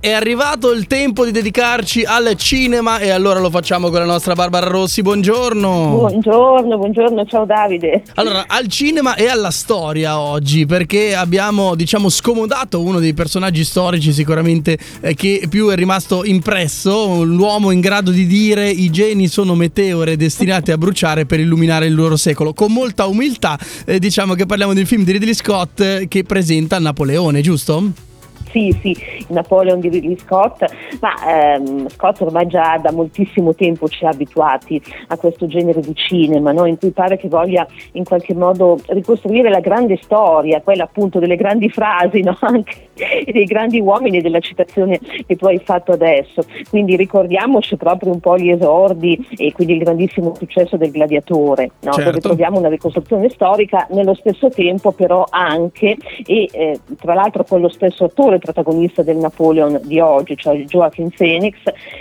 è arrivato il tempo di dedicarci al cinema e allora lo facciamo con la nostra Barbara Rossi. Buongiorno. Buongiorno, buongiorno, ciao Davide. Allora, al cinema e alla storia oggi, perché abbiamo, diciamo, scomodato uno dei personaggi storici sicuramente eh, che più è rimasto impresso, l'uomo in grado di dire i geni sono meteore destinate a bruciare per illuminare il loro secolo. Con molta umiltà, eh, diciamo che parliamo del film di Ridley Scott eh, che presenta Napoleone, giusto? sì, sì, Napoleon di Ridley Scott, ma ehm, Scott ormai già da moltissimo tempo ci ha abituati a questo genere di cinema, no? in cui pare che voglia in qualche modo ricostruire la grande storia, quella appunto delle grandi frasi, no? anche dei grandi uomini della citazione che tu hai fatto adesso. Quindi ricordiamoci proprio un po' gli esordi e quindi il grandissimo successo del gladiatore, no? certo. dove troviamo una ricostruzione storica nello stesso tempo però anche e eh, tra l'altro con lo stesso attore protagonista del Napoleon di oggi, cioè Joaquin Phoenix,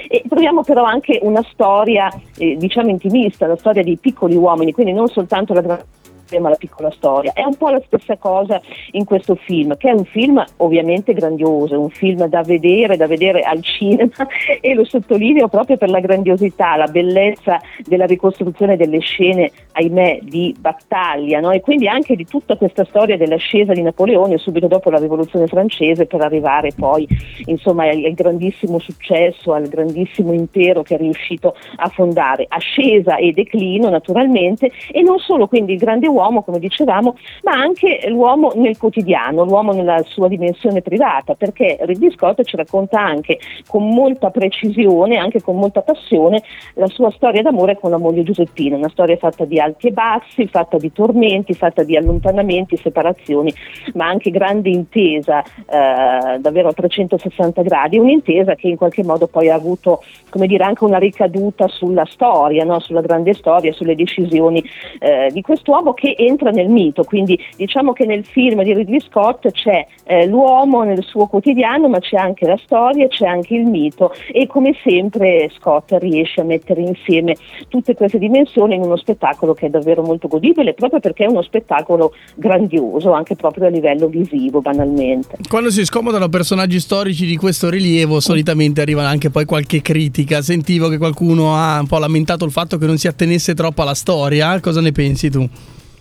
e troviamo però anche una storia eh, diciamo intimista, la storia dei piccoli uomini, quindi non soltanto la grande ma la piccola storia. È un po' la stessa cosa in questo film, che è un film ovviamente grandioso, un film da vedere, da vedere al cinema e lo sottolineo proprio per la grandiosità, la bellezza della ricostruzione delle scene, ahimè, di battaglia no? e quindi anche di tutta questa storia dell'ascesa di Napoleone subito dopo la rivoluzione francese per arrivare poi insomma al, al grandissimo successo, al grandissimo impero che è riuscito a fondare, ascesa e declino naturalmente e non solo quindi il grande uomo come dicevamo, ma anche l'uomo nel quotidiano, l'uomo nella sua dimensione privata, perché Ridley Scott ci racconta anche con molta precisione, anche con molta passione, la sua storia d'amore con la moglie Giuseppina, una storia fatta di alti e bassi, fatta di tormenti, fatta di allontanamenti, separazioni, ma anche grande intesa, eh, davvero a 360 gradi, un'intesa che in qualche modo poi ha avuto come dire, anche una ricaduta sulla storia, no? sulla grande storia, sulle decisioni eh, di quest'uomo che entra nel mito, quindi diciamo che nel film di Ridley Scott c'è eh, l'uomo nel suo quotidiano, ma c'è anche la storia, c'è anche il mito e come sempre Scott riesce a mettere insieme tutte queste dimensioni in uno spettacolo che è davvero molto godibile, proprio perché è uno spettacolo grandioso, anche proprio a livello visivo, banalmente. Quando si scomodano personaggi storici di questo rilievo, solitamente arriva anche poi qualche critica. Sentivo che qualcuno ha un po' lamentato il fatto che non si attenesse troppo alla storia. Cosa ne pensi tu?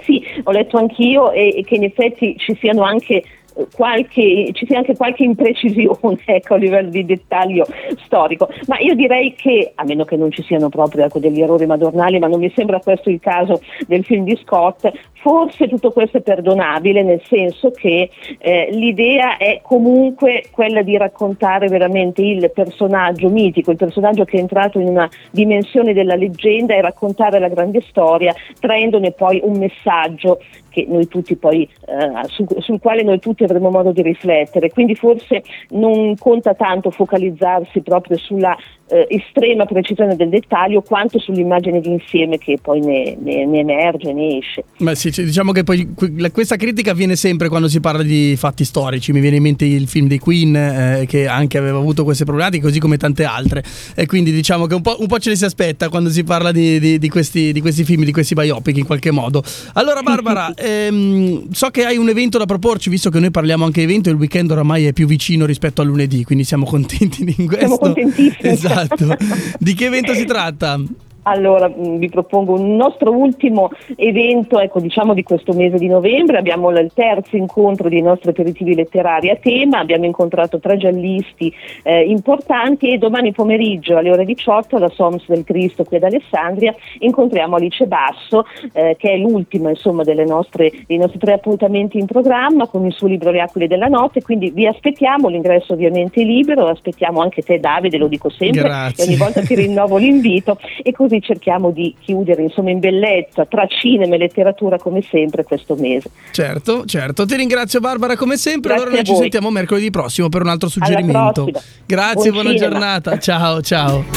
Sì, ho letto anch'io e, e che in effetti ci siano anche qualche, ci sia anche qualche imprecisione ecco, a livello di dettaglio storico, ma io direi che, a meno che non ci siano proprio ecco, degli errori madornali, ma non mi sembra questo il caso del film di Scott, forse tutto questo è perdonabile, nel senso che eh, l'idea è comunque quella di raccontare veramente il personaggio mitico, il personaggio che è entrato in una dimensione della leggenda e raccontare la grande storia, traendone poi un messaggio poi, eh, su, sul quale noi tutti avremo modo di riflettere. Quindi forse non conta tanto focalizzarsi proprio sulla eh, estrema precisione del dettaglio quanto sull'immagine d'insieme che poi ne, ne, ne emerge, ne esce. Ma sì, diciamo che poi questa critica avviene sempre quando si parla di fatti storici. Mi viene in mente il film dei Queen eh, che anche aveva avuto queste problematiche, così come tante altre. E quindi diciamo che un po', un po ce ne si aspetta quando si parla di, di, di, questi, di, questi, film, di questi biopic in qualche modo. Allora Barbara, ehm, so che hai un evento da proporci, visto che noi parliamo anche evento, il weekend oramai è più vicino rispetto a lunedì, quindi siamo contenti di questo. Siamo contentissimi. Esatto. Di che evento si tratta? Allora, mm, vi propongo un nostro ultimo evento, ecco, diciamo di questo mese di novembre. Abbiamo il terzo incontro dei nostri aperitivi letterari a tema. Abbiamo incontrato tre giallisti eh, importanti e domani pomeriggio alle ore 18 alla Soms del Cristo qui ad Alessandria incontriamo Alice Basso, eh, che è l'ultima insomma, nostre, dei nostri tre appuntamenti in programma con il suo libro Le Aquile della Notte. Quindi vi aspettiamo, l'ingresso ovviamente è libero, aspettiamo anche te Davide, lo dico sempre, ogni volta ti rinnovo l'invito. E così così cerchiamo di chiudere insomma in bellezza tra cinema e letteratura come sempre questo mese. Certo, certo. Ti ringrazio Barbara come sempre. Grazie allora noi ci sentiamo mercoledì prossimo per un altro suggerimento. Grazie, Buon buona cinema. giornata. Ciao, ciao.